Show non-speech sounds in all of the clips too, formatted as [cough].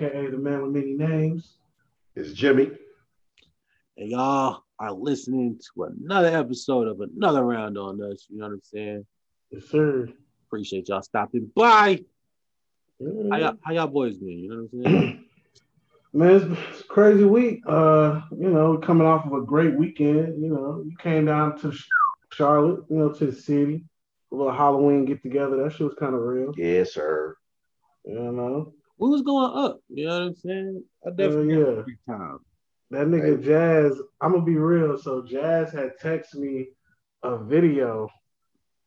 aka the man with many names. It's Jimmy. And y'all are listening to another episode of another round on us. You know what I'm saying? Yes, sir. Appreciate y'all stopping by. Yeah. How y'all, how y'all boys been? You know what I'm saying? Man, it's, it's a crazy week. Uh, you know, coming off of a great weekend. You know, you came down to Charlotte, you know, to the city. A little Halloween get together. That shit was kind of real. Yes, sir. You know, we was going up. You know what I'm saying? I definitely yeah. had time. that nigga Jazz. I'm gonna be real. So Jazz had texted me a video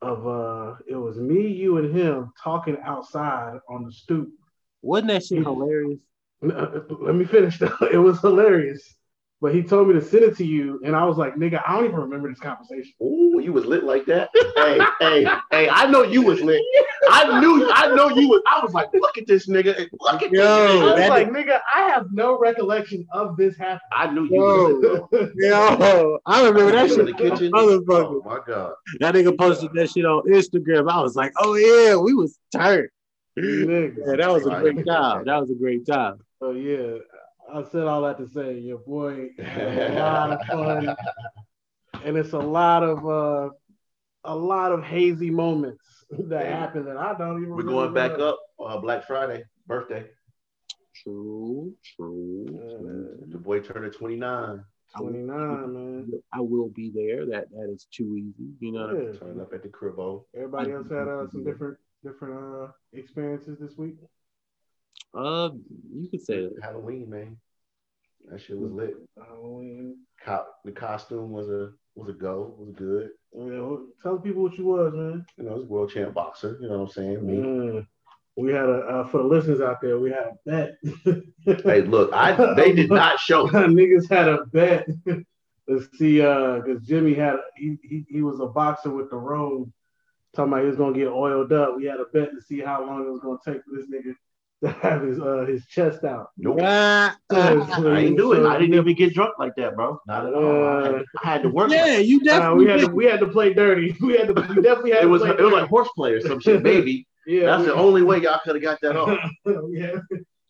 of uh, it was me, you, and him talking outside on the stoop. Wasn't that shit hilarious? Let me finish though. [laughs] It was hilarious. But he told me to send it to you, and I was like, nigga, I don't even remember this conversation. Ooh, you was lit like that. hey, hey, hey! I know you was lit. I knew. I know you was. I was like, look at this nigga. Look at Yo, this. I was that like, nigga, I have no recollection of this happening. I knew you was lit. Yo, I remember that shit. in the kitchen. Motherfucker. Oh my god. That nigga posted that shit on Instagram. I was like, oh yeah, we was turned. Nigga. Yeah, that was a great time. That was a great time. Oh yeah, I said all that to say your boy [laughs] had a lot of fun, and it's a lot of uh, a lot of hazy moments [laughs] that Yeah. happen that I don't even. We're going back up. Uh, Black Friday, birthday. True, true. Uh, The boy turned 29. Twenty nine, man. I will be there. That that is too easy. You know I mean? Yeah. Turning up at the cribbo. Everybody else had uh, some [laughs] different different uh, experiences this week. Uh, you could say that. Halloween, man. That shit was lit. Halloween. Co- the costume was a was a go. Was good. Yeah, well, tell people what you was, man. You know, it's world champ boxer. You know what I'm saying? Me. Mm. We had a uh, for the listeners out there. We had a bet. [laughs] Hey, look, I they did not show. [laughs] Niggas had a bet [laughs] to see uh because Jimmy had he, he he was a boxer with the robe talking about he was gonna get oiled up. We had a bet to see how long it was gonna take for this nigga to [laughs] have his uh his chest out. Nope. So- ah. [laughs] I didn't do it. I didn't even get drunk like that, bro. Not at all. I, had, I had to work. yeah, you Uh, definitely. we had to we had to play dirty. [laughs] We had to we definitely had It to was play it was like dirty. horseplay or some shit, baby. yeah, That's we, the only way y'all could have got that off. yeah,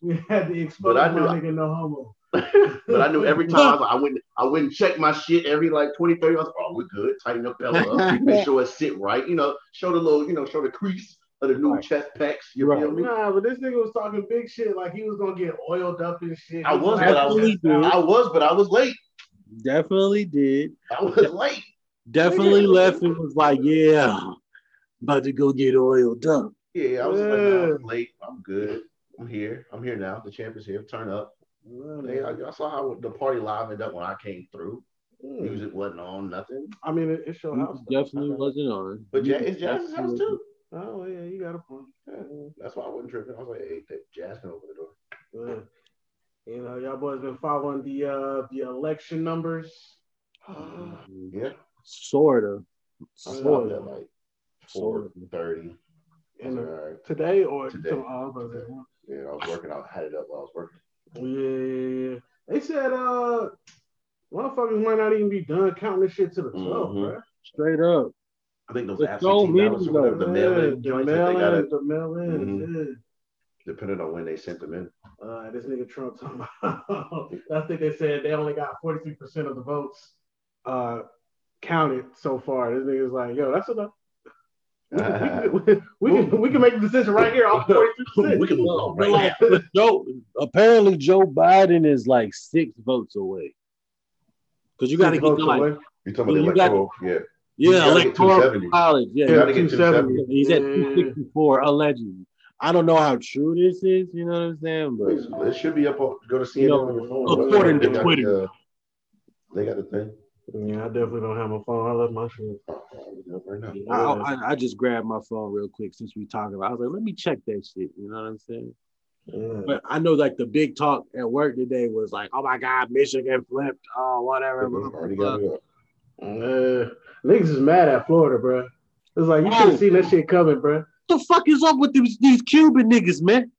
we had to expose But I knew- nigga no homo. But I knew every time I, was like, I wouldn't I wouldn't check my shit every like 20, 30. I was like, oh, we're good. Tighten up that up. Make sure it sit right. You know, show the little, you know, show the crease of the new Right. chest pecs. You Right. feel me? Nah, but this nigga was talking big shit like he was gonna get oiled up and shit. I was, but I was, did. I was, but I was late. Definitely did. I was late. Definitely left and was like, yeah, about to go get oiled up. Yeah, I was, like, nah, I was Yeah. late. I'm good. I'm here. I'm here now. The champ is here. Turn up. Well, I, I saw how the party livened up when I came through. Music wasn't on, nothing. I mean, it, it's your house. Definitely wasn't on. But You Jazz, it's Jazz's house too. Oh yeah, you got a point. Yeah, that's why I wasn't tripping. I was like, hey, that Jazz can open the door. Yeah. You know, y'all boys been following the uh the election numbers. Yeah, Sort of. I Sort saw of. that like Sort four thirty. In the, all right. today or Today. To, oh, I was about to say, Yeah, I was working. I had it up while I was working. Yeah, yeah, yeah. They said uh motherfuckers might not even be done counting this shit to the 12, Mhm. bro. Straight up. I think those It's absentee so many, ballots or whatever, the mail-in the joints, that mail they in, gotta, the mail in. Mhm. depending on when they sent them in. Uh, this nigga Trump talking about [laughs] I think they said they only got 43% of the votes uh counted so far. This nigga's like, yo, that's enough. We can, we, can, we, can, we can make the decision right here off 43%. [laughs] we can move on right like, [laughs] now. Joe, apparently Joe Biden is like six votes away. Because you got to Six get like, away. You talking about You the got- electoral? Yeah. Yeah, gotta get electoral college. Yeah, You gotta get 270. 270. he's at Yeah. 264 allegedly. I don't know how true this is. You know what I'm saying? But It should be up on, go to CNN You know, on your phone. according to got Twitter. the, uh, they got the thing. Yeah, I definitely don't have my phone. I left my shit. Right now. I, I, I just grabbed my phone real quick since we talking about. I was like, let me check that shit. You know what I'm saying? Yeah. But I know like the big talk at work today was like, oh my god, Michigan flipped. Oh whatever. blah, blah, blah. Got it up. Uh, niggas is mad at Florida, bro. It's like you should have seen that shit coming, bro. What the fuck is up with these, these Cuban niggas, man?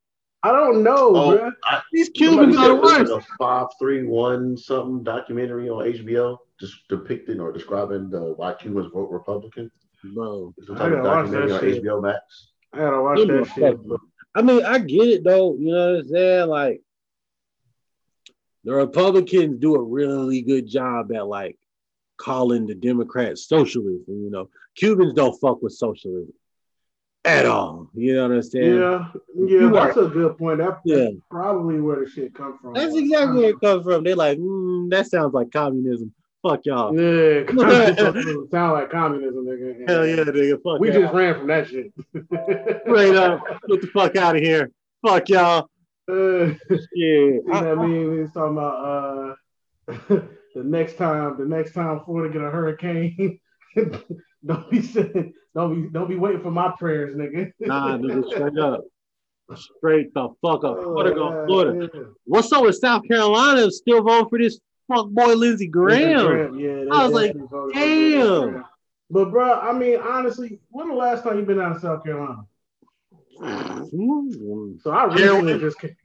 I don't know, Oh, bruh. I, These Cubans are the worst. A five three one something documentary on HBO just depicting or describing the why Cubans vote Republican. Bro. It's some I type of gotta watch documentary that on shit. HBO Max. I gotta watch Give that shit. second. I mean, I get it though. You know what I'm saying? Like, the Republicans do a really good job at like calling the Democrats socialists. And, you know, Cubans don't fuck with socialism at all. You know what I'm saying? Yeah, yeah, that's a good point. That, Yeah. That's probably where the shit come from. That's exactly where it comes from. They're like, mm, that sounds like communism. Fuck y'all. Yeah, [laughs] sound like communism, nigga. Hell yeah, nigga. Fuck We y'all. just ran from that shit. Straight up. Get the fuck out of here. Fuck y'all. Uh, Yeah. You know what I mean? He's talking about uh [laughs] the next time, the next time Florida get a hurricane, [laughs] don't be saying, don't be, don't be waiting for my prayers, nigga. Nah, [laughs] nigga, straight up. Straight the fuck up. Oh, Florida go Oh, Florida. yeah. What's up with South Carolina still voting for this fuck boy Lindsey Graham? Yeah, I was like, damn. But bro, I mean, honestly, when the last time you been out of South Carolina? [sighs] So I recently just came.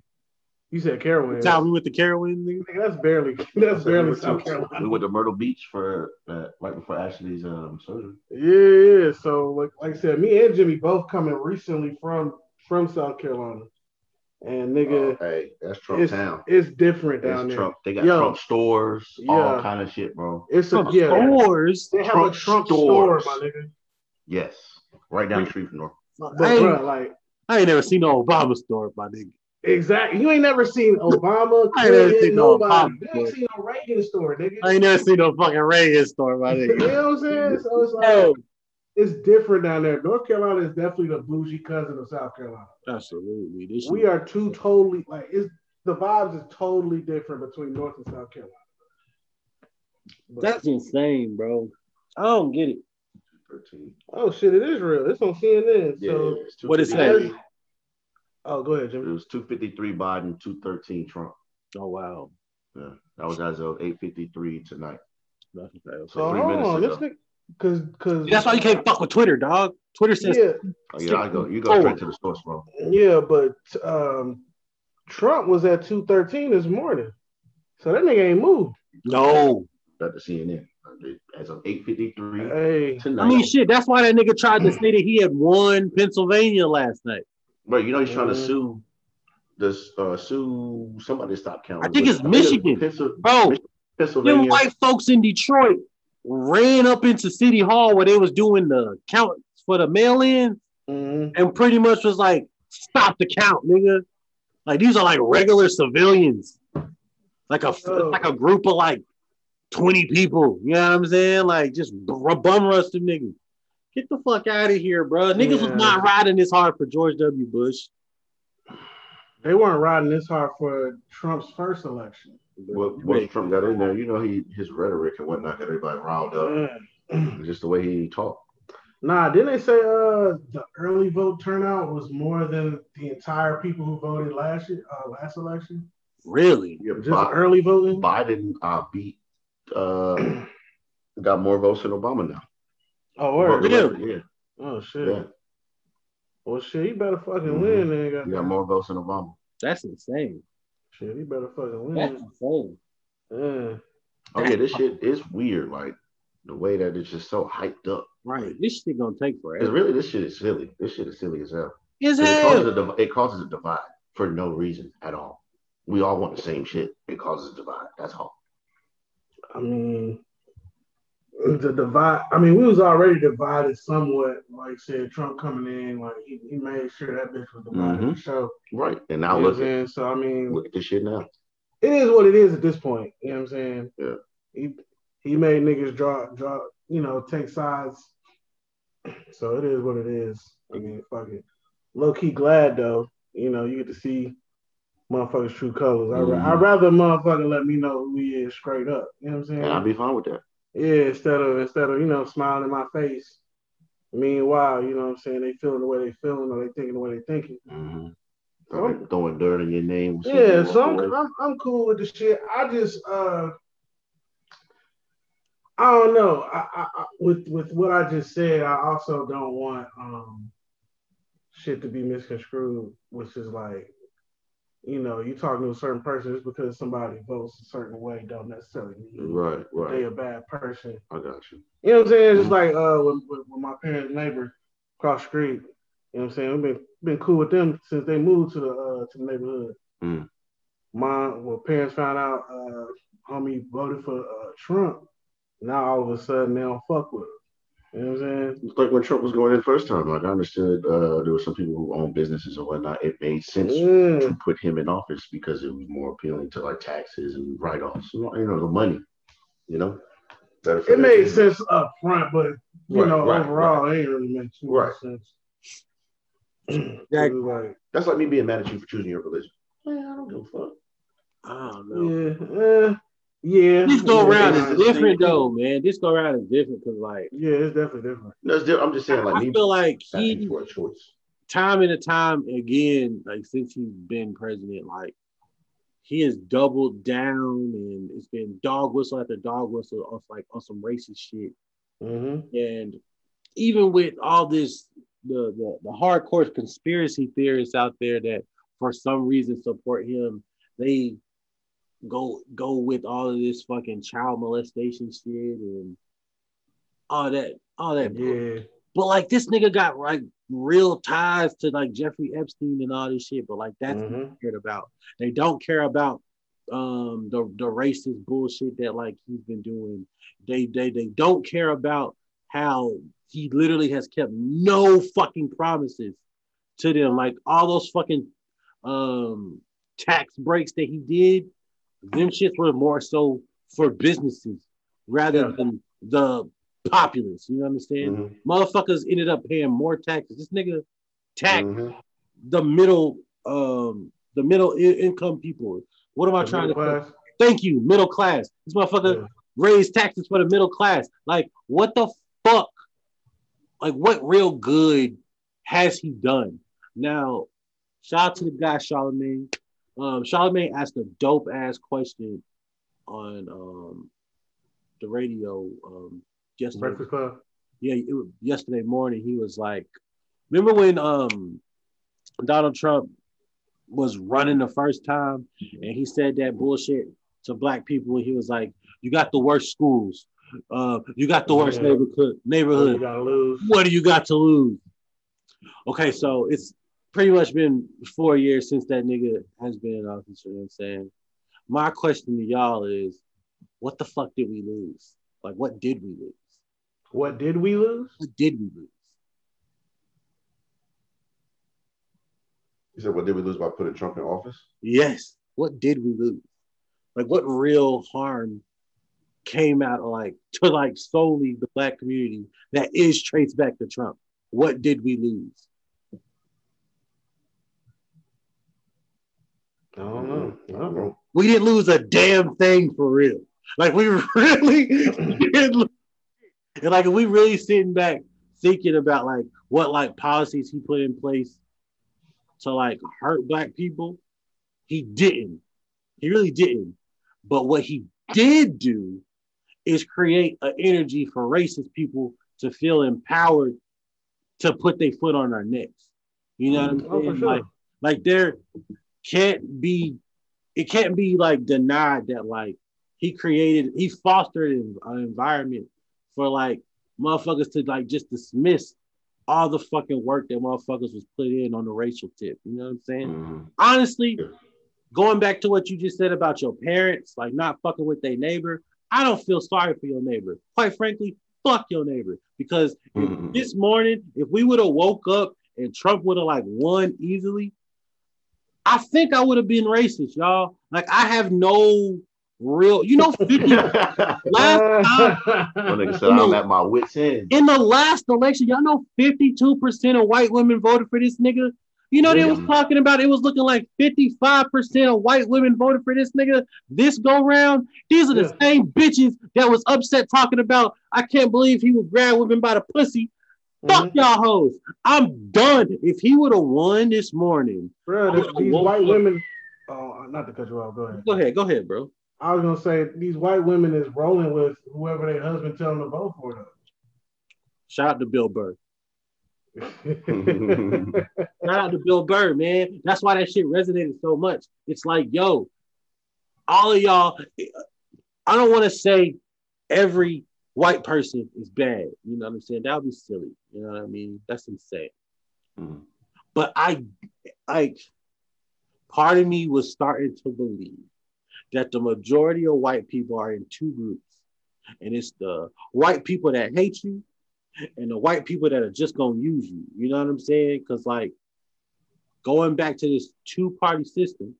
You said Carowinds. Time we went to Carowinds, nigga. Nigga, That's barely [laughs] that's we, barely went South to, Carolina. we went to Myrtle Beach for uh, right before Ashley's um, surgery. Yeah, yeah. So like like I said, me and Jimmy both coming recently from from South Carolina. And nigga, Oh, hey, that's Trump it's town. it's different down It's there. Trump. They got Yo. Trump stores, Yeah. all kind of shit, bro. It's a Trump yeah. stores. They have Trump a Trump store, stores. my nigga. Yes, right down the street from North. But I bro, like I ain't never seen no Obama store, my nigga. Exactly, you ain't never seen Obama, [laughs] I ain't never Clinton, seen no nobody. Obama You ain't store. seen no Reagan store, nigga. I ain't never seen no fucking Reagan store, my you nigga. know what I'm saying? So it's like No. it's different down there. North Carolina is definitely the bougie cousin of South Carolina. Absolutely. This shit- We are two totally like it's the vibes is totally different between North and South Carolina. But- That's insane, bro. I don't get it. Thirteen. oh shit, it is real. It's on CNN. Yeah, So it's What it 253. Say? oh, go ahead, Jim. It was two fifty three Biden, two thirteen Trump. Oh wow. Yeah, that was as of eight fifty three tonight. That's okay, okay. So three hold minutes on, this ago. nigga, cause cause That's why you can't fuck with Twitter, dog. Twitter says yeah Oh, yeah, I go. You go Oh. straight to the source, bro. yeah, but um, Trump was at two thirteen this morning, so that nigga ain't moved. no. At the CNN as of eight fifty three Hey, tonight. I mean, shit. That's why that nigga tried to say that he had won Pennsylvania last night. Bro, you know he's trying to Mhm. sue this uh sue somebody to stop counting. I think it's But- Michigan. Pensil- Bro, them Pennsylvania. white folks in Detroit ran up into City Hall where they was doing the count for the mail-in mhm. and pretty much was like, "Stop the count, nigga." Like these are like regular civilians, like a Oh. like a group of like twenty people. You know what I'm saying? Like just bum rush them niggas. Get the fuck out of here, bro. Niggas Yeah. was not riding this hard for George W. Bush. they weren't riding this hard for Trump's first election. Well, once Trump got in there, you know he his rhetoric and whatnot got everybody riled up. Yeah. Just the way he talked. Nah, didn't they say uh the early vote turnout was more than the entire people who voted last year, uh, last election? Really? Yeah, Just Bi- early voting? Biden uh, beat uh, got more votes than Obama now. Oh, word. Vote Yeah. yeah, Oh shit. yeah. Well, shit, he better fucking Mhm. win. Then He got more votes than Obama. That's insane. Shit, he better fucking That's win. insane. Yeah. Oh yeah, this shit is weird. Like the way that it's just so hyped up. Right. This shit gonna take Because forever. really, this shit is silly. This shit is silly as hell. It's It causes, a it causes a divide for no reason at all. We all want the same shit. It causes a divide. That's all. I mean, the divide. I mean, we was already divided somewhat. Like said, Trump coming in, like he, he made sure that bitch was divided Mhm. for sure. Right. And now look at? So I mean, look at this shit now. it is what it is at this point. You know what I'm saying? Yeah. He he made niggas draw draw, you know, take sides. So it is what it is. I mean, fuck it. Low key glad though. You know, you get to see motherfuckers' true colors. I Mhm. I'd rather motherfucker let me know who he is straight up. You know what I'm saying? And I'd be fine with that. Yeah, instead of instead of you know smiling in my face. Meanwhile, you know what I'm saying they feeling the way they feeling or they thinking the way they thinking. Mm-hmm. Throwing, throwing dirt in your name. Yeah, so. I'm, I'm I'm cool with the shit. I just uh I don't know. I, I, I with with what I just said, I also don't want um shit to be misconstrued, which is like you know, you talking to a certain person just because somebody votes a certain way don't necessarily mean Right, they right. a bad person. I got you. You know what I'm saying? It's just like uh with, with, with my parents' neighbor across the street. You know what I'm saying? We've been been cool with them since they moved to the uh to the neighborhood. Mm. Mom, well, parents found out uh homie voted for uh Trump. Now all of a sudden they don't fuck with him. You know what I'm saying? It's like when Trump was going in first time. Like I understood, uh, there were some people who own businesses or whatnot. It made sense Yeah. to put him in office because it was more appealing to like taxes and write-offs. You know, the money. You know, Better for It made business. sense up front, but you Right, know, right, overall, it ain't really make too Right. much sense. [clears throat] That- like, [clears throat] That's like me being mad at you for choosing your religion. Man, I don't give a fuck. I don't know. yeah, uh, yeah. This go yeah, around is different though, man. This go around is different because like Yeah, it's definitely different. No, it's different. I'm just saying, like I me feel like asking he for a choice. time and time again, like since he's been president, like he has doubled down and it's been dog whistle after dog whistle on like on some racist shit. Mm-hmm. And even with all this, the, the the hardcore conspiracy theorists out there that for some reason support him, they go go with all of this fucking child molestation shit and all that, all that. Yeah, But like this nigga got like real ties to like Jeffrey Epstein and all this shit. But like that's what Mhm. they cared about. They don't care about um the the racist bullshit that like he's been doing. They they they don't care about how he literally has kept no fucking promises to them. Like all those fucking um tax breaks that he did, them shits were more so for businesses rather Yeah. than the populace. You understand? Mhm, Motherfuckers ended up paying more taxes. This nigga taxed mhm. the middle um the middle I- income people. What am I The trying to class. Thank you, middle class. This motherfucker Yeah. raised taxes for the middle class. Like, what the fuck? Like, what real good has he done? Now, shout out to the guy Charlemagne. Um, Charlemagne asked a dope ass question on um the radio um yesterday Breakfast Club. yeah, it was yesterday morning he was like, remember when um Donald Trump was running the first time and he said that bullshit to black people and he was like, You got the worst schools, uh, you got the worst Yeah. neighborhood neighborhood. What do you got to lose? Okay, so it's pretty much been four years since that nigga has been in office, you know what I'm saying? My question to y'all is, what the fuck did we lose? Like what did we lose? What did we lose? What did we lose? You said, what did we lose by putting Trump in office? Yes. What did we lose? Like what real harm came out of like to like solely the black community that is traced back to Trump? What did we lose? I don't know. I don't know. We didn't lose a damn thing for real. Like we [laughs] really didn't lose. And like we really sitting back thinking about like what like policies he put in place to like hurt black people, he didn't. He really didn't. But what he did do is create an energy for racist people to feel empowered to put their foot on our necks. You know what I'm Oh, saying? sure. Like, like there can't be, it can't be like denied that like he created, he fostered an, environment for like motherfuckers to like just dismiss all the fucking work that motherfuckers was put in on the racial tip. You know what I'm saying? Mhm. honestly, going back to what you just said about your parents, like not fucking with their neighbor, I don't feel sorry for your neighbor. Quite frankly, fuck your neighbor. Because Mhm. this morning, if we would have woke up and Trump would have like won easily, I think I would have been racist, y'all. Like I have no real, you know, 50 [laughs] last time nigga said, I'm at my wit's end. in the last election, y'all know 52% of white women voted for this nigga. You know, they was talking about it was looking like 55% of white women voted for this nigga this go round. These are the Yeah. same bitches that was upset talking about, I can't believe he would grab women by the pussy. Fuck Mhm. y'all hoes. I'm done. If he would have won this morning, Bro, these white up- women. Oh, not to cut you off. Go ahead. go ahead, go ahead, bro. I was gonna say these white women is rolling with whoever their husband tell them to vote for them. Shout out to Bill Burr. [laughs] Shout out to Bill Burr, man. That's why that shit resonated so much. It's like, yo, all of y'all, I don't want to say every white person is bad. You know what I'm saying? That would be silly. You know what I mean? That's insane. Mhm. But I, like, part of me was starting to believe that the majority of white people are in two groups, and it's the white people that hate you, and the white people that are just gonna use you. You know what I'm saying? Because like going back to this two-party system,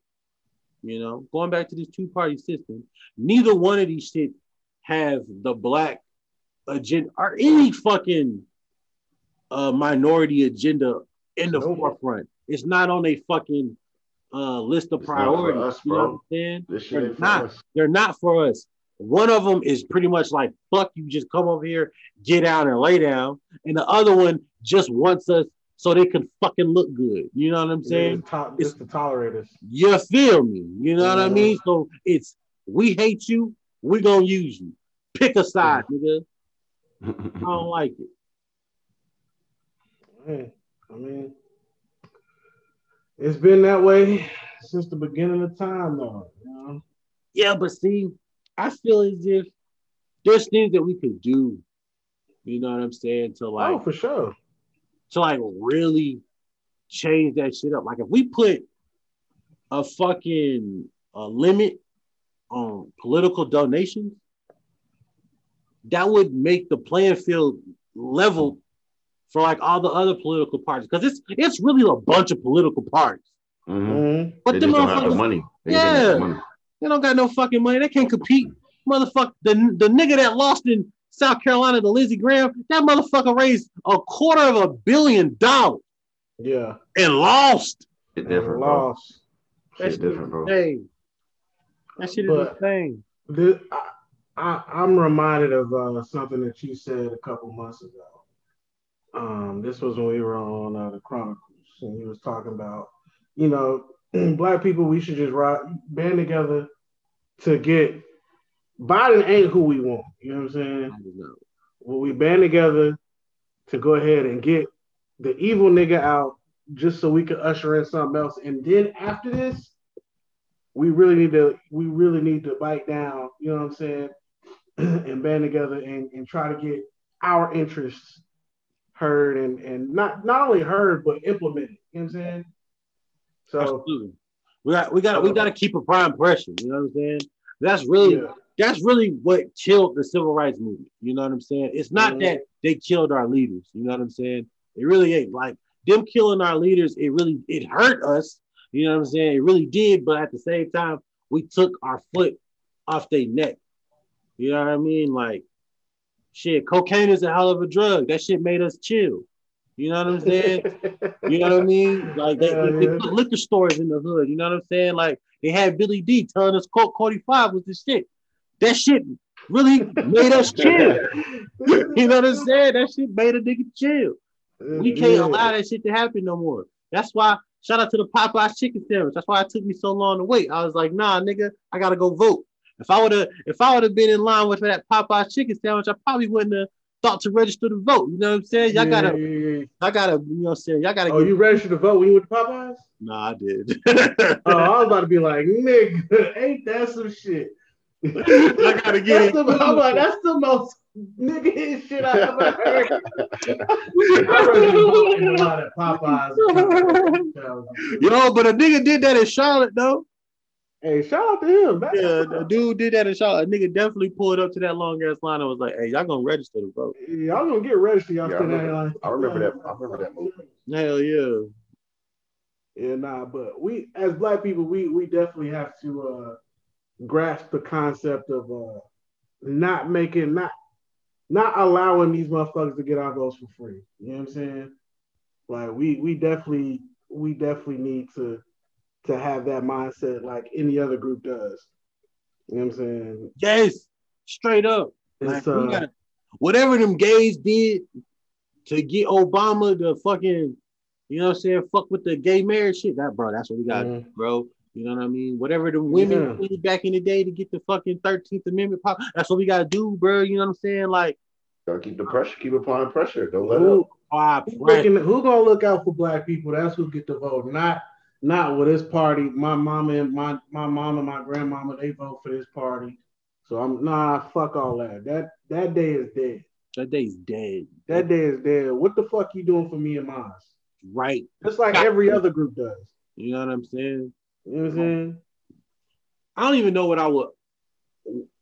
you know, going back to this two-party system, neither one of these shit have the black agenda or any fucking uh, minority agenda in the Nope. forefront. It's not on a fucking uh, list of It's priorities. us, you know what I'm saying? They're not. They're not for us. One of them is pretty much like, fuck you, just come over here, get out and lay down. And the other one just wants us so they can fucking look good. You know what I'm saying? Just, to- just to tolerate us. You feel me? You know what I mean? So it's we hate you, We're gonna use you. Pick a side, nigga. I don't like it. Hey, I mean, it's been that way since the beginning of time, though. You know? Yeah, but see, I feel as if there's things that we could do. You know what I'm saying? To like oh, for sure. to like really change that shit up. Like if we put a fucking uh, limit on political donations, that would make the playing field level for like all the other political parties because it's it's really a bunch of political parties. Mhm. Mhm. But They them just don't have the motherfuckers, money. They just ain't got Yeah. money. they don't got no fucking money. They can't compete. Motherfucker, the, the nigga that lost in South Carolina to Lindsey Graham, that motherfucker raised a quarter of a billion dollars Yeah. and lost. Shit different, bro. Lost. That Shit shit different, bro. insane. That shit is But- insane. This, I, I, I'm reminded of uh, something that you said a couple months ago. Um, this was when we were on uh, the Chronicles, and he was talking about, you know, [clears throat] black people, we should just ride, band together to get. Biden ain't who we want. You know what I'm saying? Well, we band together to go ahead and get the evil nigga out, just so we can usher in something else. And then after this, we really need to we really need to bite down, you know what I'm saying, [clears throat] and band together and, and try to get our interests heard and and not not only heard but implemented. You know what I'm saying? So Absolutely. We got we got we got to keep applying pressure. You know what I'm saying? That's really yeah, that's really what killed the civil rights movement. You know what I'm saying? It's not Mhm. that they killed our leaders. You know what I'm saying? It really ain't like them killing our leaders. It really it hurt us. You know what I'm saying? It really did. But at the same time, we took our foot off their neck. You know what I mean? Like shit, cocaine is a hell of a drug. That shit made us chill. You know what I'm saying? You know what I mean? Like they, Yeah, they, they put liquor stores in the hood. You know what I'm saying? Like they had Billy Dee telling us Colt 45 was the shit. That shit really made us [laughs] chill. You know what I'm saying? That shit made a nigga chill. We can't Yeah. allow that shit to happen no more. That's why shout out to the Popeyes chicken sandwich. That's why it took me so long to wait. I was like, nah, nigga, I gotta go vote. If I would have, if I would have been in line with that Popeyes chicken sandwich, I probably wouldn't have thought to register to vote. You know what I'm saying? Y'all Yeah, gotta, yeah, yeah. I gotta, you know what I'm saying? Y'all gotta Oh, get. you registered to vote when you went to Popeyes? Nah, I did. [laughs] Oh, I was about to be like, nigga, ain't that some shit? [laughs] I gotta get That's it. the, I'm like, that's the most nigga shit I ever heard. [laughs] I read the book in a lot of Popeyes. Yo, but a nigga did that in Charlotte though. Hey, shout out to him. That's Yeah, the dude did that in Charlotte. A nigga definitely pulled up to that long ass line and was like, "Hey, y'all gonna register to vote?" Y'all gonna get registered. Y'all Yeah, I remember- ain't like, I remember that. I remember that movement. Hell yeah. Yeah, nah, but we as black people, we we definitely have to uh grasp the concept of uh not making not not allowing these motherfuckers to get our votes for free. You know what I'm saying? Like we we definitely we definitely need to to have that mindset like any other group does. You know what I'm saying? Yes, straight up. Like, uh, gotta, whatever them gays did to get Obama to fucking, you know what I'm saying, fuck with the gay marriage shit. That bro, that's what we got, Mhm. bro. You know what I mean? Whatever the women Yeah. did back in the day to get the fucking 13th Amendment pop, that's what we gotta do, bro. You know what I'm saying? Like, Gotta keep the pressure. Keep applying pressure. Don't let Ooh, up. I Who, who gonna look out for black people? That's who get the vote. Not not with this party. My mama and my my mama, my grandmama, they vote for this party. So I'm nah, fuck all that. That that day is dead. That day is dead. That day is dead. What the fuck you doing for me and mine? Right. Just like every other group does. You know what I'm saying? You know what I'm saying? I don't even know what I would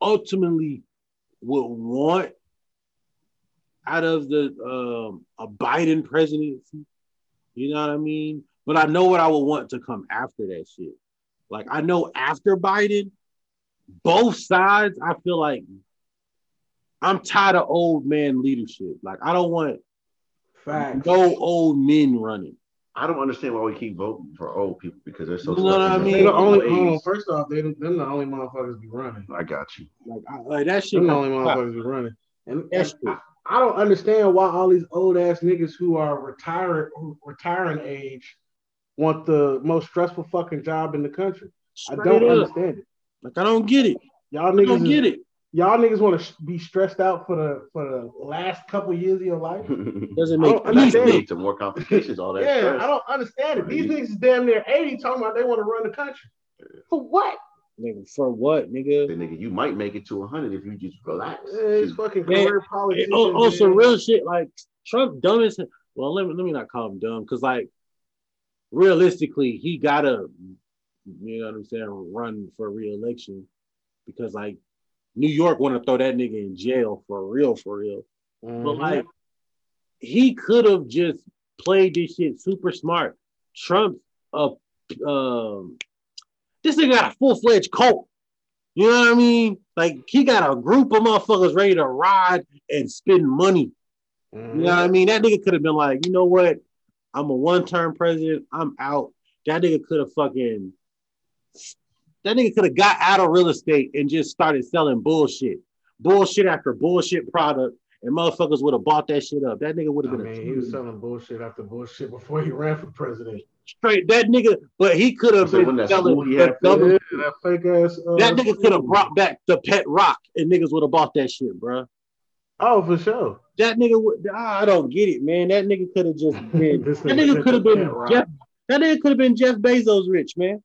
ultimately would want out of the um a Biden presidency. You know what I mean? But I know what I would want to come after that shit. Like I know after Biden, both sides, I feel like I'm tired of old man leadership. Like I don't want Facts. no old men running. I don't understand why we keep voting for old people because they're so. You know what I mean? They the only ways. hold on, first off, they're the only motherfuckers be running. I got you. Like, I, like that shit. Them the only motherfuckers be running. And, and That's true. I, I don't understand why all these old ass niggas who are retired retiring age want the most stressful fucking job in the country. I don't up. understand it. Like I don't get it. Y'all I niggas don't is- get it. Y'all niggas want to sh- be stressed out for the for the last couple years of your life. [laughs] Doesn't I make don't any understand. sense. lead to more complications. All that. Yeah, stress. I don't understand it. These niggas is damn near 80 talking about they want to run the country. For what? Nigga, for what, nigga? Say, nigga, you might make it to 100 if you just relax. It's fucking Yeah. career oh, politicians. Oh, oh, some real shit. Like Trump, dumb as well. Let me let me not call him dumb because like realistically, he gotta, you know what I'm saying, run for re-election because like New York want to throw that nigga in jail for real, for real. But Mhm. like he could have just played this shit super smart. Trump's a um this nigga got a full fledged cult. You know what I mean? Like he got a group of motherfuckers ready to ride and spend money. You know what I mean? That nigga could have been like, you know what? I'm a one-term president. I'm out. That nigga could have fucking that nigga could have got out of real estate and just started selling bullshit. Bullshit after bullshit product. And motherfuckers would have bought that shit up. That nigga would have been mean, a he was selling bullshit after bullshit before he ran for president. straight that nigga, but he could have So been that selling school he had double- Yeah, that fake ass. Uh, that nigga could have brought back the pet rock and niggas would have bought that shit, bro. Oh, for sure. That nigga would I don't get it, man. That nigga could have just [laughs] been that nigga could have been. Jeff that nigga could have been Jeff Bezos rich, man.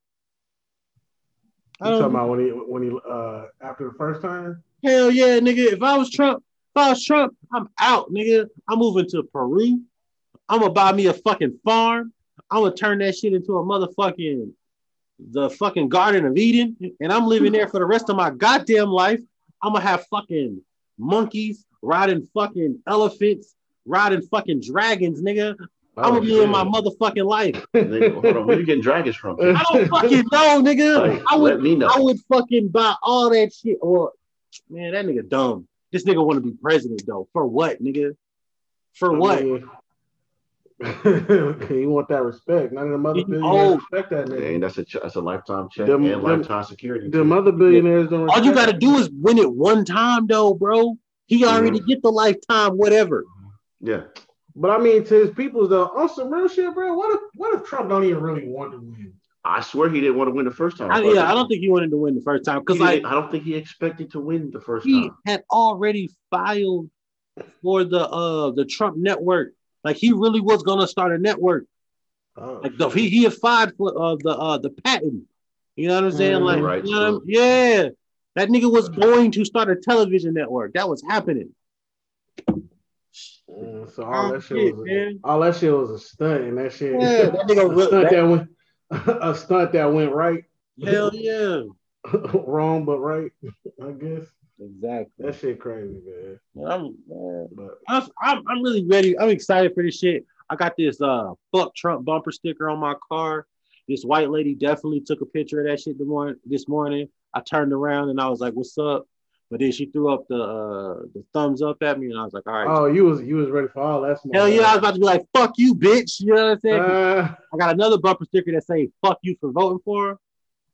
You talking about when he when he uh after the first time? hell yeah, nigga. If I was Trump, if I was Trump, I'm out, nigga. I'm moving to Peru. I'm gonna buy me a fucking farm. I'm gonna turn that shit into a motherfucking the fucking Garden of Eden, and I'm living there for the rest of my goddamn life. I'm gonna have fucking monkeys riding fucking elephants, riding fucking dragons, nigga. I'm Oh, gonna be in my motherfucking life. [laughs] Nigga, hold on, where you getting dragons from? I don't [laughs] fucking know, nigga. Like, I would let me know. I would fucking buy all that shit. Or man, that nigga dumb. This nigga want to be president though. For what, nigga? For what? you [laughs] want that respect? None of them other He billionaires old. respect that nigga. And that's a ch- that's a lifetime check Them- and them- lifetime security. Them too. other billionaires don't. All you gotta do is win it one time though, bro. He already get the lifetime, whatever. Yeah, But I mean, to his people though, on some real shit, bro. What if what if Trump don't even really want to win? I swear he didn't want to win the first time. I, yeah, I don't think he wanted to win the first time because like I don't think he expected to win the first he time. He had already filed for the uh the Trump network. Like he really was gonna start a network. Oh, Like the, he he had filed for uh, the uh the patent. You know what I'm saying? Mm, like right, you know what I'm- yeah, that nigga was going to start a television network. That was happening. Mm, so all that Oh, shit shit, was man. a, all that shit was a stunt, and that shit Yeah, that nigga [laughs] a stunt that- that went [laughs] a stunt that went right, Hell [laughs] yeah, wrong but right. I guess exactly. that shit crazy, man. Man, I'm, man, But I'm, I'm I'm really ready. I'm excited for this shit. I got this uh fuck Trump bumper sticker on my car. This white lady definitely took a picture of that shit the morning this morning. I turned around and I was like, "What's up?" But then she threw up the uh the thumbs up at me, and I was like, "All right." oh, you was you was ready for all that. smoke. Hell yeah, I was about to be like, "Fuck you, bitch." You know what I'm saying? Uh, I got another bumper sticker that say "Fuck you for voting for." her.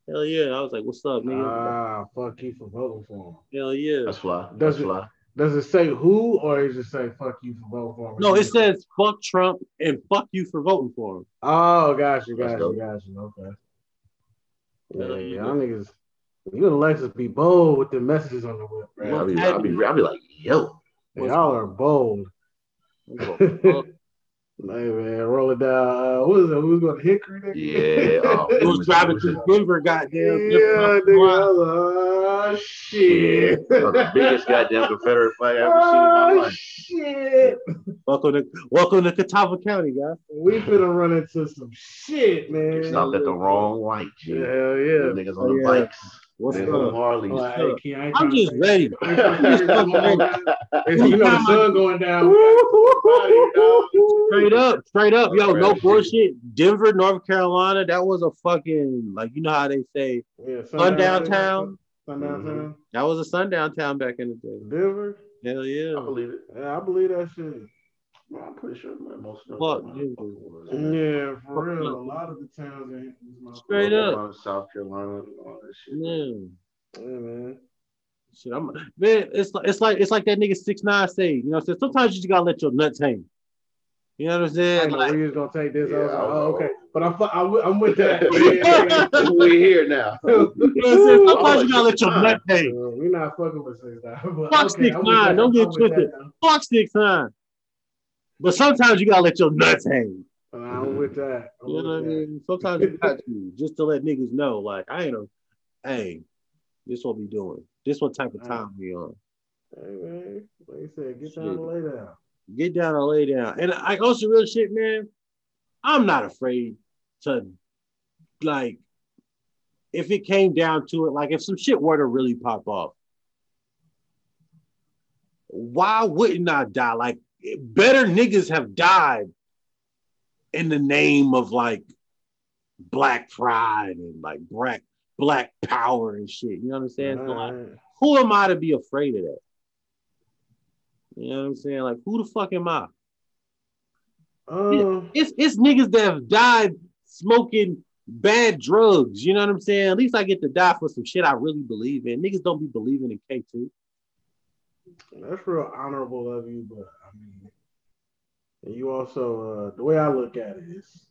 Hell yeah! I was like, "What's up, nigga?" ah, fuck you for voting for him. Hell yeah! That's fly. Does That's it- fly. Does it say who, or is it just say fuck you for voting for him? No, it says "Fuck Trump" and "Fuck you for voting for him." Oh, got you, That's got you, got you. Okay. Yeah, Hell yeah, yeah. y'all niggas. You and Alexis be bold with the messages on the whip, Yeah, man. I'll be, I'll be, I'll be like, yo, Y'all are bold. I don't give a fuck. Hey man, roll it down. Uh, what is it? Who's going to Hickory? nigga? Yeah. Oh, [laughs] It driving to Denver, goddamn. Yeah, nigga. I was like, oh shit. Oh, the biggest goddamn Confederate flag I ever seen in my Oh life. shit. Welcome to welcome to Catawba County, guys. We finna run into some shit, man. It's not at the wrong light, G. Hell Them yeah. Niggas on the Yeah. bikes. What's Niggas on the up? Harleys. Like, hey, Ken, I I'm just ready. I ain't trying to say I'm just something, ready. man. You know the sun going down. Straight up, straight up, yo, no bullshit. Denver, North Carolina, that was a fucking like you know how they say Yeah, sundown town. Sundown town. That was a sundown town back in the day. Denver. Hell yeah. I believe it. Yeah, I believe that shit. Well, I'm pretty sure man, most of Fuck, them. dude. Yeah, for real. A lot of the towns ain't. Straight up. South Carolina, all that shit. Yeah. Yeah, man. Shit, I'm man. It's like it's like it's like that nigga six nine say. You know, what I'm saying sometimes you just gotta let your nuts hang. You know what I'm saying? didn't Like, we was gonna take this. Yeah, I was like, oh, okay. But I'm, fu- I w- I'm with that. [laughs] Yeah, We're [laughs] here now. you know what I'm? Sometimes Oh, you gotta let your six nuts hang. Uh, we not fucking with six nine. [laughs] Fuck okay, six nine. don't get I'm with that twisted. now. Fuck six nine. But sometimes you gotta let your nuts hang. Uh, I'm with that. I'm You know what I mean? Sometimes you got to just to let niggas know, like I ain't a, hey, this what we doing. This what type of time we on. Hey man, like you said, get down Shit. and lay down. Get down and lay down. And I also real shit, man. I'm not afraid to like if it came down to it, like if some shit were to really pop off, why wouldn't I die? Like better niggas have died in the name of like black pride and like black black power and shit. You know what I'm saying? So, like, who am I to be afraid of that? You know what I'm saying? Like, who the fuck am I? Um, It's it's niggas that have died smoking bad drugs. You know what I'm saying? At least I get to die for some shit I really believe in. Niggas don't be believing in K2. that's real honorable of you, but and you also uh, the way I look at it is,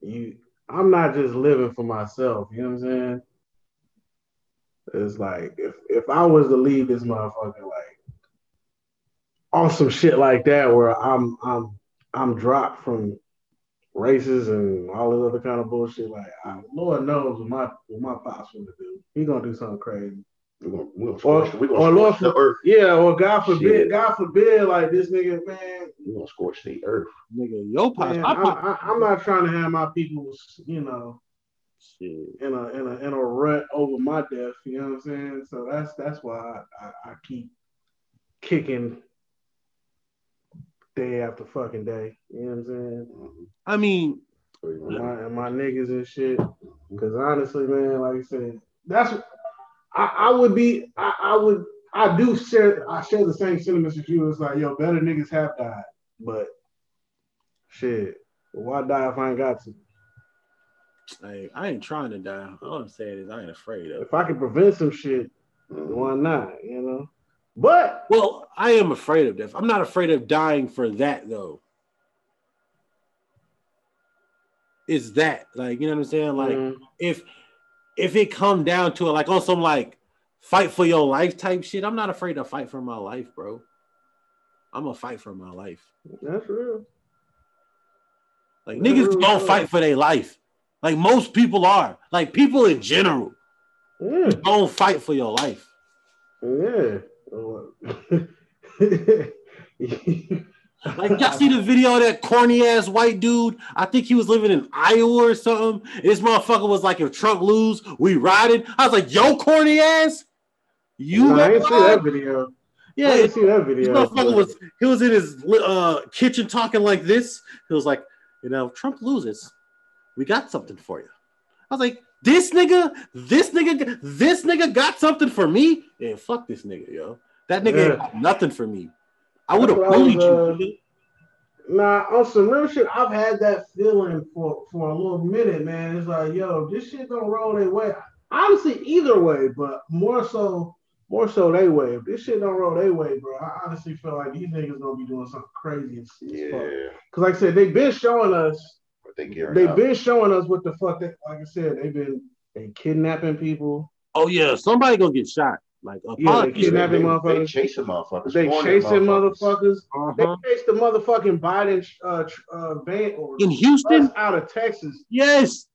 you. I'm not just living for myself. You know what I'm saying? It's like if if I was to leave this motherfucker like on some shit like that, where I'm I'm I'm dropped from races and all this other kind of bullshit. Like, I, Lord knows what my what my pops gonna do. He gonna do something crazy. We're gonna, we're gonna Or, scorch, we're or gonna Lord, scorch the earth. yeah, or God forbid, Shit. God forbid, like this nigga, man. We're gonna scorch the earth. Nigga, yo pops, man my I'm, I, I'm not trying to have my people, you know, shit. in a in a in a rut over my death. You know what I'm saying? So that's that's why I, I, I keep kicking day after fucking day. You know what I'm saying? Mm-hmm. I mean, and my, and my niggas and shit. Mm-hmm. Because honestly, man, like I said, that's I, I would be I, I would I do share I share the same sentiments as you. It's like yo, better niggas have died, but shit, why die if I ain't got to? Like, I ain't trying to die. All I'm saying is I ain't afraid of. If I can prevent some shit, why not? You know. But Well, I am afraid of death. I'm not afraid of dying for that though. It's that, like, you know what I'm saying? Like, mm, if if it come down to it, like on some like fight for your life type shit, I'm not afraid to fight for my life, bro. I'm gonna fight for my life. that's real. Like Yeah, niggas real don't fight for their life. Like most people are. Like people in general Yeah, don't fight for your life. yeah. Oh, [laughs] Like y'all see the video of that corny ass white dude? I think he was living in Iowa or something. This motherfucker was like, if Trump lose, we riding. I was like, yo, corny ass. You Nah, I ain't see that video. Yeah, I Yeah, didn't see that video. This motherfucker was he was in his uh, kitchen talking like this. He was like, you know, if Trump loses, we got something for you. I was like, this nigga, this nigga, this nigga got something for me. Yeah, fuck this nigga, yo. That nigga ain't got nothing for me. I would have what I was, bullied you. uh. Nah, on some real shit, I've had that feeling for for a little minute, man. It's like, yo, this shit don't roll their way. Honestly, either way, but more so, more so they way. If this shit don't roll their way, bro, I honestly feel like these niggas gonna be doing something crazy as, as Yeah, fuck. Cause like I said, they've been showing us, they gearing they've up. been showing us what the fuck. That, like I said, they've been they kidnapping people. Oh yeah, somebody gonna get shot. Like a Yeah, they politician. kidnapping they, motherfuckers. They chasing motherfuckers. They scorning chasing motherfuckers. They Uh-huh. chased the motherfucking Biden uh, uh, van or In Houston, out of Texas. yes.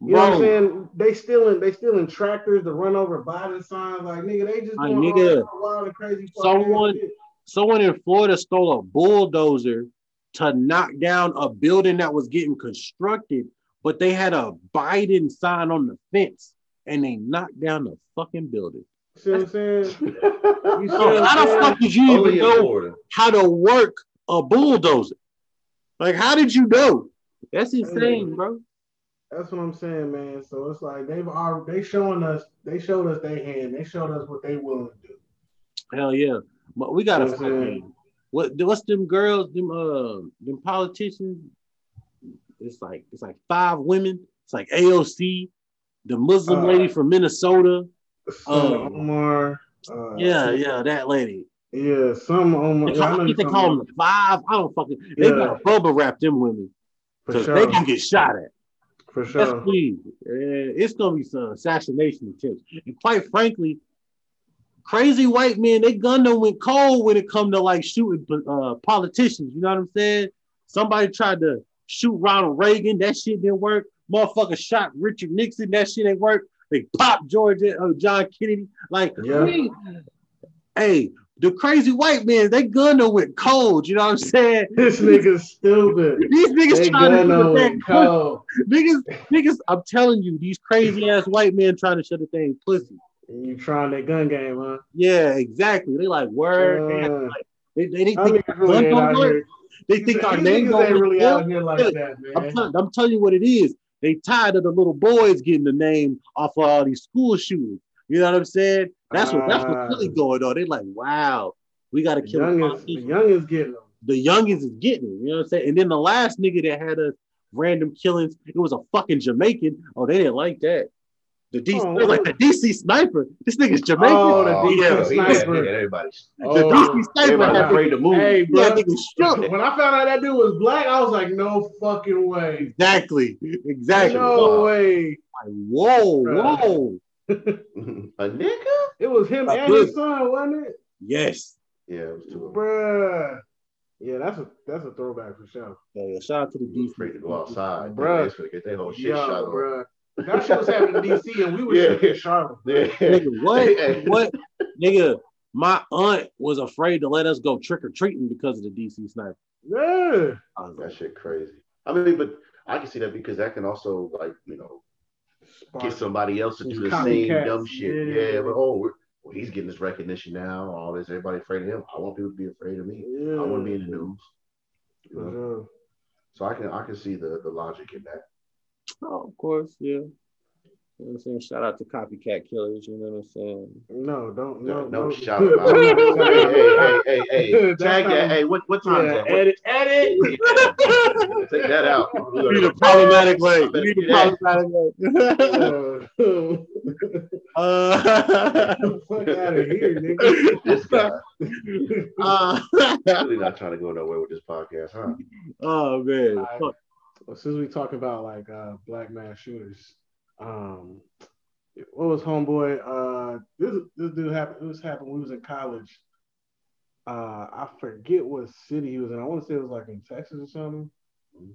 You know what I'm saying? They stealing, they stealing tractors to run over Biden signs. Like nigga, they just My doing all nigga, that wild and crazy. someone- shit. someone in Florida stole a bulldozer to knock down a building that was getting constructed, but they had a Biden sign on the fence and they knocked down the fucking building. See what I'm saying? [laughs] You see what how I'm the saying? fuck did you even know Florida. how to work a bulldozer? Like, how did you know? That's insane, bro. That's what I'm saying, man. So it's like they've already they showing us, they showed us their hand, they showed us what they willing to do. Hell yeah. But we gotta Yes, sir. fucking what what's them girls, them uh them politicians? It's like it's like five women. It's like AOC, the Muslim Uh, lady from Minnesota. Some Oh. Omar. Uh, Yeah, yeah, that lady. yeah. Some Omar. They Yeah, I call, know I think they call them the five. I don't fucking. They Yeah. gotta bubble wrap them women for because sure. they gonna get shot at. for That's sure. please. Uh, it's gonna be some assassination attempts. And quite frankly, crazy white men, they gun them went cold when it come to like shooting uh, politicians. You know what I'm saying? Somebody tried to shoot Ronald Reagan, that shit didn't work. Motherfucker shot Richard Nixon, that shit didn't work. They pop George uh, John Kennedy. Like, Yeah. we- hey, the crazy white men, they gun them went cold. You know what I'm saying? This nigga's stupid. These niggas They trying to gun do the on thing. cold. [laughs] Niggas, niggas, I'm telling you, these crazy ass white men trying to shut the thing pussy. You trying that gun game, huh? Yeah, exactly. They like word. They, Uh, they, they, they I think, really Gun out don't work. here. they think our name don't ain't really work. out here like Yeah. that, I'm, man. I'm telling you what it is. They tired of the little boys getting the name off of all these school shootings. You know what I'm saying? That's what that's Ah. what's really going on. They're like, wow, we got to kill the youngest, the youngest getting them. the youngest is getting it. You know what I'm saying? And then the last nigga that had us random killings, it was a fucking Jamaican. Oh, they didn't like that. The DC, Oh, like the DC sniper. This nigga's Jamaican. Oh, the Oh, DC yeah, sniper. he oh. had everybody. the Oh, DC sniper Everybody had afraid to move. Hey, bro. yeah, nigga shook. When I found out that dude was black, I was like, no fucking way. Exactly. Exactly. No Wow. way. Like, whoa, Bruh. whoa. [laughs] a nigga? It was him A and good- his son, wasn't it? Yes. Yeah, it was two of them. Bruh. Yeah, that's a that's a throwback for sure. Yeah, yeah, shout out to the He DC. afraid to go outside. Bruh. They was finna get their whole shit Yo, shot on. bruh. That shit was happening in DC and we were Yeah. shooting in Charlotte. Yeah. Nigga, what? What? Nigga, my aunt was afraid to let us go trick or treating because of the DC sniper. Yeah. That like, shit crazy. I mean, but I can see that because that can also like you know get somebody else to It's do the same copycats. dumb shit. Yeah. Yeah, but oh, we're, well, he's getting this recognition now. All this, everybody afraid of him. I want people to be afraid of me. Yeah. I want to be in the news. You know? sure. So I can I can see the the logic in that. Oh, of course, yeah. You know what I'm saying? Shout out to copycat killers, you know what I'm saying? No, don't No, no no, no. shout out. [laughs] hey, hey, hey, hey, hey, tag not- that. Hey, what what time Yeah, is that? Edit, edit. [laughs] Take that out. We need a problematic way. I better need a problematic way. [laughs] uh, Fuck out of here, nigga. This guy uh, really not trying to go nowhere with this podcast, huh? oh man. Alright. Fuck. Well, since we talk about like uh black mass shooters, um, what was homeboy? Uh, this this dude happened. This happened when we was in college. Uh, I forget what city he was in. I want to say it was like in Texas or something.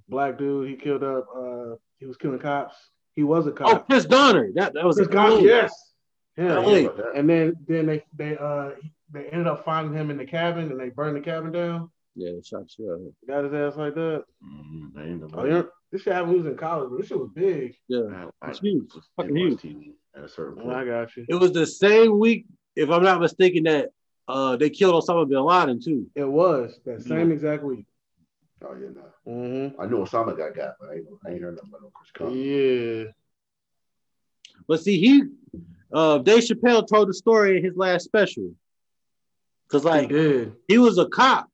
Black dude. He killed up. Uh, he was killing cops. He was a cop. Oh, cop. Chris Dorner. That that was Chris a Cop, yes. Yeah. LA. And then then they they uh they ended up finding him in the cabin and they burned the cabin down. Yeah, shot you. Got his ass like that. Mhm, ain't Oh, yeah. This shit happened when was in college, but this shit was big. Yeah. I- I- It's huge. it Fucking huge. At a certain Oh, I got you. It was the same week, if I'm not mistaken, that uh they killed Osama bin Laden too. It was that same exact week. Oh yeah, no. Mm-hmm. I knew Osama got got, but I ain't, I ain't heard nothing about no Chris Connor. Yeah. But see, he uh Dave Chappelle told the story in his last special. Cause He like did. he was a cop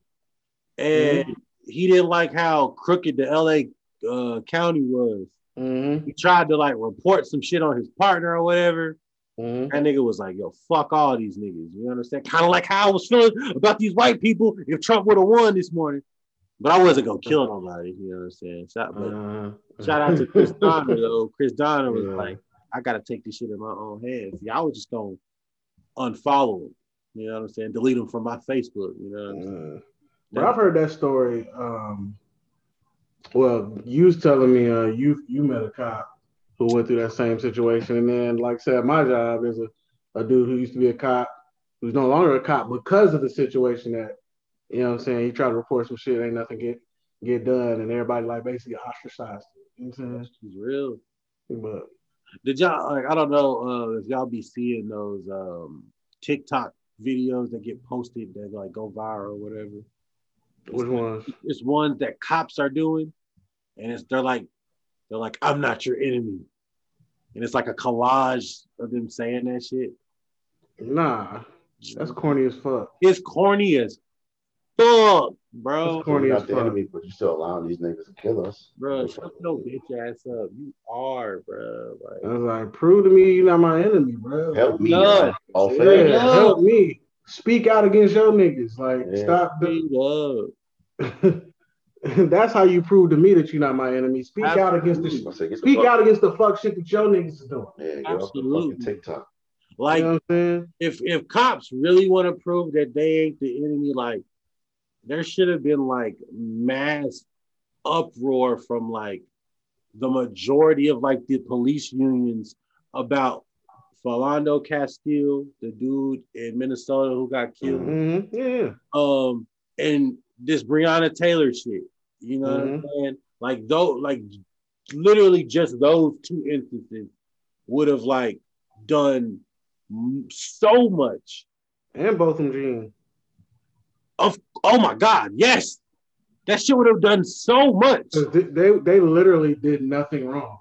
and he didn't like how crooked the LA uh, county was. Mm-hmm. He tried to like report some shit on his partner or whatever. Mm-hmm. That nigga was like, yo, fuck all these niggas. You understand? Kind of like how I was feeling about these white people if Trump would have won this morning. But I wasn't gonna kill nobody. You know what I'm saying? Shout, Uh, shout out to Chris [laughs] Dorner though. Chris Dorner was Yeah. like, I gotta take this shit in my own hands. Yeah, I was just gonna unfollow him, You know what I'm saying? Delete him from my Facebook. You know. What I'm saying? But I've heard that story. Um, well, you was telling me uh, you you met a cop who went through that same situation, and then, like I said, my job is a, a dude who used to be a cop who's no longer a cop because of the situation that you know what I'm saying. He tried to report some shit, ain't nothing get get done, and everybody like basically ostracized. You know what I'm saying? It's real. But Did y'all like? I don't know uh, if y'all be seeing those um, TikTok videos that get posted that like go viral or whatever. Which ones? It's ones that cops are doing, and it's they're like they're like I'm not your enemy, and it's like a collage of them saying that shit. Nah, that's corny as fuck. It's corny as fuck, bro. That's corny You're as not the fuck. enemy, but you're still allowing these niggas to kill us. Bro, shut your bitch ass up. You are, bro. I Like, was like, prove to me you're not my enemy, bro. Help me. No. All Yeah, fair. Help me. Speak out against your niggas. Like, Yeah. stop. straight up. The... [laughs] That's how you prove to me that you're not my enemy. Speak out against the say, get the speak fuck- out against the fuck shit that your niggas is doing. Yeah, get off the Absolutely. TikTok. Like, you know what I'm if if cops really want to prove that they ain't the enemy, like there should have been like mass uproar from like the majority of like the police unions about Philando Castile, the dude in Minnesota who got killed, Mhm, Yeah. um, and this Breonna Taylor shit. You know what I'm Mhm. saying? Like though, like literally just those two instances would have like done so much And both in Jean. of oh my god yes that shit would have done so much. They, they they literally did nothing wrong.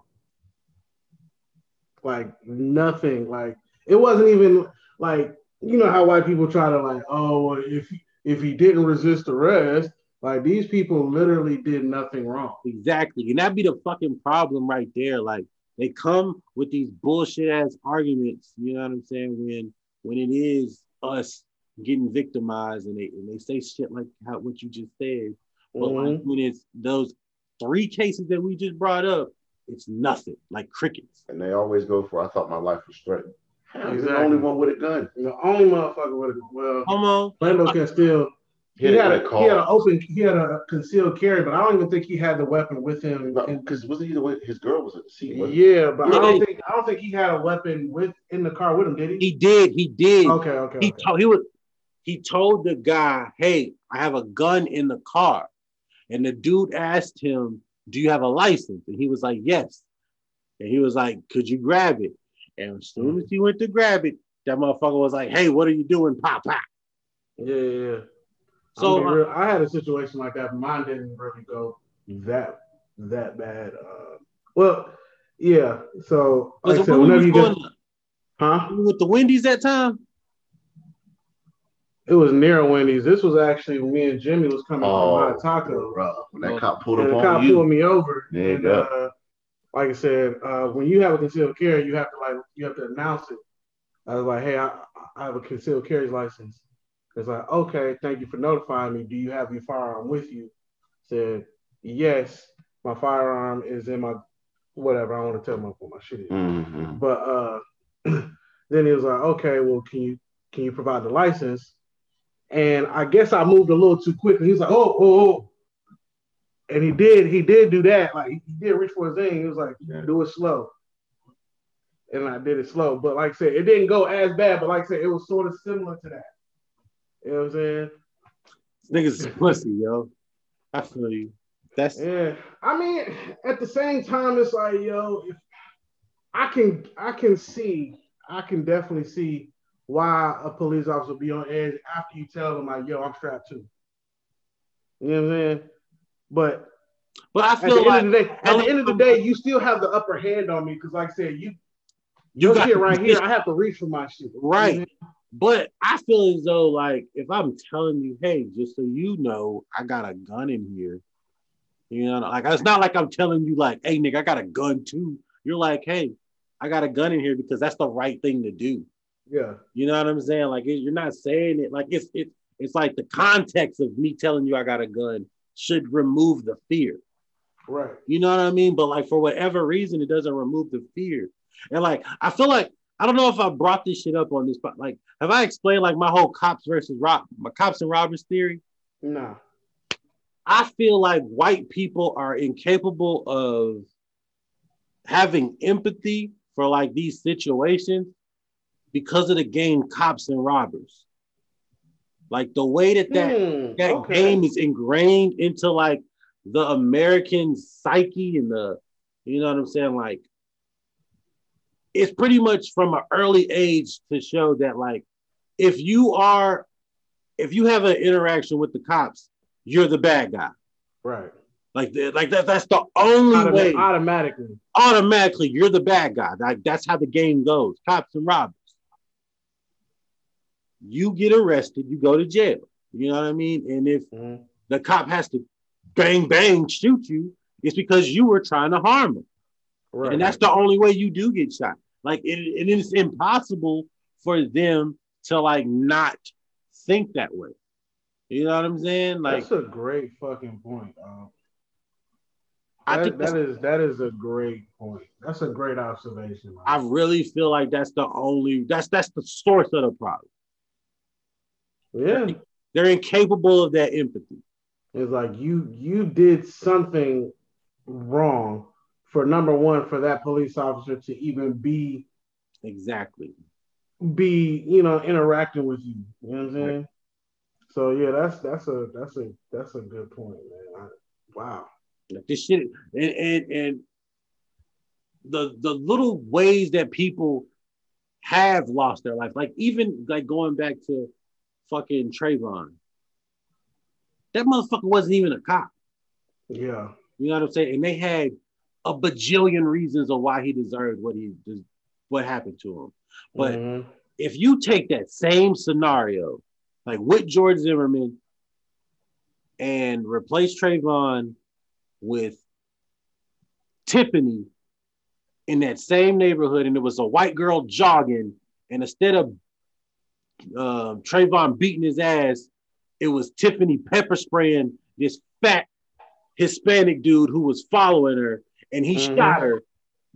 Like nothing. Like it wasn't even like you know how white people try to like, oh, well, if if he didn't resist arrest, like these people literally did nothing wrong. exactly and that'd be the fucking problem right there like they come with these bullshit ass arguments you know what i'm saying when when it is us getting victimized and they and they say shit like how what you just said but like Mhm. when it's those three cases that we just brought up it's nothing like crickets And they always go for, I thought my life was threatened. I'm the only one with a gun. The only motherfucker with a gun. well, Homo. on Lando can still. He Hit it had a a he had an open he had a concealed carry, but I don't even think he had the weapon with him. in- Because wasn't he the way his girl was at the seat? wasn't it? Yeah, but I don't think I don't think he had a weapon with in the car with him, did he? he did he did Okay, okay. he okay. told he was he told the guy, "Hey, I have a gun in the car," and the dude asked him, "Do you have a license?" And he was like, "Yes." And he was like, "Could you grab it?" And as soon as he went to grab it, that motherfucker was like, "Hey, what are you doing, pop pop?" Yeah, yeah. yeah. So I, mean, uh, real- I had a situation like that. Mine didn't really go that that bad. Uh, well, yeah. So like I said, when whenever you get, huh? with the Wendy's that time? It was near Wendy's. This was actually when me and Jimmy was coming Oh, from my taco. bro. When that cop pulled And up the cop you. pulled me over. There you and, go. Uh, like I said, uh, when you have a concealed carry, you have to like you have to announce it. I was like, hey, I, I have a concealed carry license. It's like, okay, thank you for notifying me. Do you have your firearm with you? Said, yes, my firearm is in my whatever. I want to tell him what my shit is. Mhm. But uh, [clears throat] then he was like, okay, well, can you can you provide the license? And I guess I moved a little too quickly. He was like, oh, oh, oh. And he did, he did do that. Like he did reach for his thing. He was like, Yeah. do it slow. And I did it slow. But like I said, it didn't go as bad, but like I said, it was sort of similar to that. You know what I'm saying? Niggas is pussy, yo. I feel you. That's Yeah, I mean, at the same time, it's like, yo, if I can, I can see, I can definitely see why a police officer be on edge after you tell them, like, yo, I'm strapped too. You know what I'm saying? But but I at the feel end like of the day, at the end of the day, you still have the upper hand on me because, like I said, you, you got shit right here, I have to reach for my shit. Right. But I feel as though, like, if I'm telling you, hey, just so you know, I got a gun in here, you know, like, it's not like I'm telling you, like, hey, nigga, I got a gun too. You're like, hey, I got a gun in here because that's the right thing to do. Yeah. You know what I'm saying? Like, it, you're not saying it like it's it, it's like the context of me telling you I got a gun should remove the fear. Right. You know what I mean? But like for whatever reason, it doesn't remove the fear. And like I feel like I don't know if I brought this shit up on this, but like, have I explained like my whole cops versus rob, my cops and robbers theory? No. I feel like white people are incapable of having empathy for like these situations because of the game cops and robbers. Like the way that that, Hmm, that okay. game is ingrained into like the American psyche and the, you know what I'm saying? Like, it's pretty much from an early age to show that like, if you are, if you have an interaction with the cops, you're the bad guy. Right. Like, like that, that's the only way. automatically. Automatically, you're the bad guy. Like that's how the game goes. Cops and robbers. You get arrested, you go to jail. You know what I mean? And if Mhm. the cop has to bang bang shoot you, it's because you were trying to harm him. Right. And that's the only way you do get shot. Like it, it is impossible for them to like not think that way. You know what I'm saying? Like that's a great fucking point. Um, I think that is that is a great point. That's a great observation. man. I really feel like that's the only that's that's the source of the problem. Yeah. They're incapable of that empathy. It's like you you did something wrong for number one for that police officer to even be Exactly. be you know interacting with you. You know what I'm saying? So yeah, that's that's a that's a that's a good point, man. I, wow. Like this shit and and and the the little ways that people have lost their life, like even like going back to fucking Trayvon. That motherfucker wasn't even a cop. Yeah. You know what I'm saying? And they had a bajillion reasons of why he deserved what he what happened to him. But Mhm. if you take that same scenario, like with George Zimmerman, and replace Trayvon with Tiffany in that same neighborhood, and it was a white girl jogging, and instead of uh, Trayvon beating his ass, it was Tiffany pepper spraying this fat Hispanic dude who was following her, and he Mhm. shot her.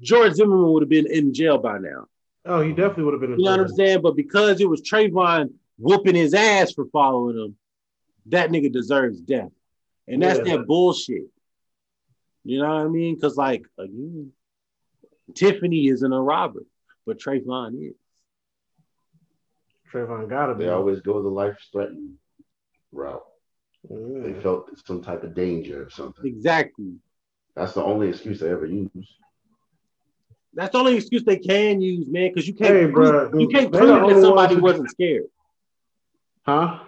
George Zimmerman would have been in jail by now. Oh, he definitely would have been. You know what I'm saying? But because it was Trayvon whooping his ass for following him, that nigga deserves death. And that's Yeah. that bullshit. You know what I mean? Because, like, again, Tiffany isn't a robber, but Trayvon is. Trayvon gotta be. They always go the life threatening route. Mm. They felt some type of danger or something. Exactly. That's the only excuse they ever use. That's the only excuse they can use, man, because you can't Hey, prove, bro, you can't prove that somebody ones wasn't scared. Huh?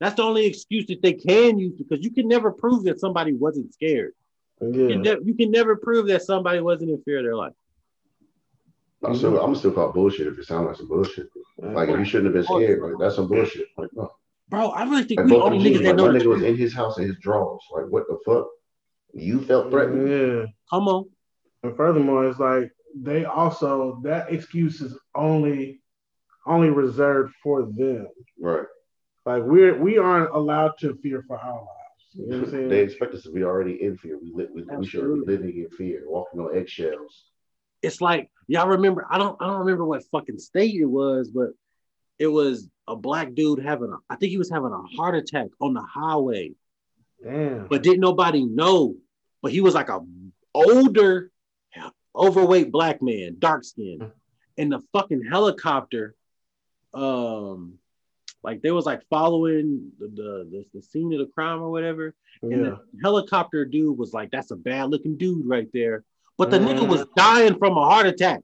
That's the only excuse that they can use because you can never prove that somebody wasn't scared. You, Yeah. can ne- you can never prove that somebody wasn't in fear of their life. I'm still, I'm still call bullshit if it sounds like some bullshit. Like if you shouldn't have been scared, like that's some bullshit. Like no. Bro, I really think Like we the both only niggas G's, that like, know my nigga was in his house in his drawers. Like what the fuck? You felt threatened. Yeah. Come on. And furthermore, it's like they also that excuse is only only reserved for them. Right. Like we're we aren't allowed to fear for our lives. You know what I'm saying? They expect us to be already in fear. We, li- we, we should be living in fear, walking on eggshells. It's like y'all remember. I don't. I don't remember what fucking state it was, but it was a black dude having a. I think he was having a heart attack on the highway, Damn. but didn't nobody know. But he was like a older, overweight black man, dark skin, [laughs] and the fucking helicopter. Um, like they was like following the the, the, scene of the crime or whatever, And yeah. the helicopter dude was like, "That's a bad looking dude right there." But the Mhm. nigga was dying from a heart attack.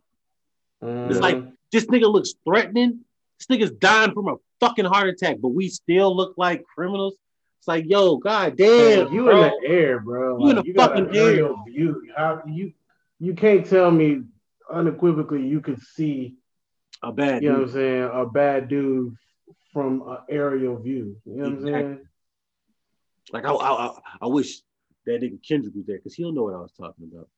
It's like Mhm. this nigga looks threatening. This nigga's dying from a fucking heart attack, but we still look like criminals. It's like, yo, god damn, Man, you bro. in the air, bro. You in the an fucking air. view. How you you can't tell me unequivocally you could see, a bad you know what. I'm saying, a bad dude from an aerial view. You know what I'm saying? Like I, I, I, I wish that nigga Kendrick was there because he'll know what I was talking about.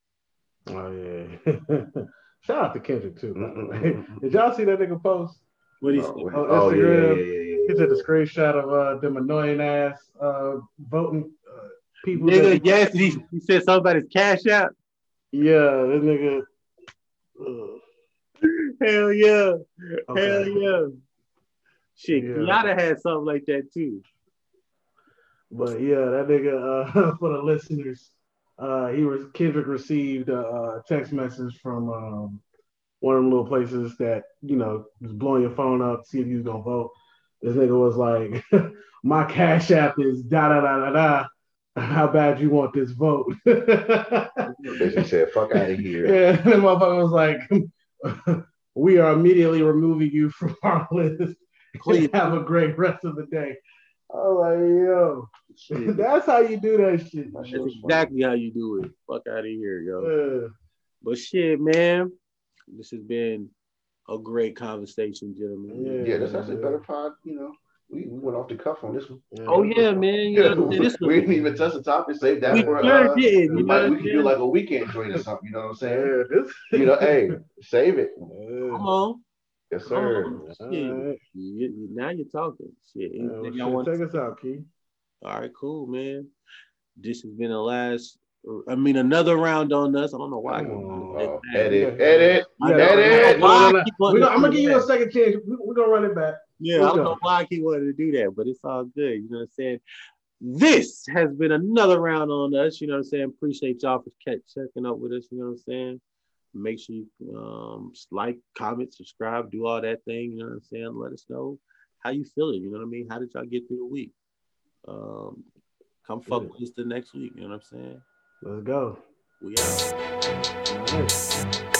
Oh yeah. [laughs] Shout out to Kendrick too. by the way. Mm-mm-mm-mm. Did y'all see that nigga post? What he's Oh, wait. on Oh, yeah, yeah, Instagram. yeah, yeah, He yeah. took a screenshot of uh, them annoying ass uh, voting uh, people. nigga, that- yes, he, he said something about his cash out. Yeah, this nigga. Uh, Hell yeah. Okay. Hell yeah. Shit, Yeah. Kenyatta had something like that too. But yeah, that nigga, uh, [laughs] for the listeners, uh, he was Kendrick received a, a text message from um, one of them little places that you know was blowing your phone up to see if you was gonna vote. This nigga was like, [laughs] "My cash app is da da da da da. How bad you want this vote?" yeah, [laughs] Basically said, "Fuck out of here." and the motherfucker was like, [laughs] "We are immediately removing you from our list. Please. Have a great rest of the day." I was like, "Yo." Shit. [laughs] That's how you do that shit. That's was funny. exactly how you do it. Fuck out of here, yo. Uh, But shit, man, this has been a great conversation, gentlemen. Yeah, that's actually a better pod. You know, we, we went off the cuff on this one. Oh yeah, man. You know, what I'm saying? this we didn't even touch the topic. Save that we for sure uh, did. You know like, we I'm could do like a weekend joint or something. You know what I'm saying? You know, hey, save it. Come on. Yes, oh, sir. on. Shit. Alright. You- you- now you're talking. Shit. Yeah, well, shit, y'all want take us out, Key. All right, cool, man. This has been the last. I mean, another round on us. I don't know why. I Come keep on. wanting to Oh, get back. edit, edit. I Yeah, know- I edit. don't know why I No, no, keep no. wanting We to gonna, I'm gonna do give you a second chance. We, we're gonna run it back. Yeah, I Let's don't go. know why I keep wanting to do that, but it's all good. You know what I'm saying? This has been another round on us. You know what I'm saying? Appreciate y'all for catch, checking up with us. You know what I'm saying? Make sure you um, like, comment, subscribe, do all that thing. You know what I'm saying? Let us know how you feeling. You know what I mean? How did y'all get through the week? Um, come fuck Yeah. with us the next week. You know what I'm saying? Let's go. We out.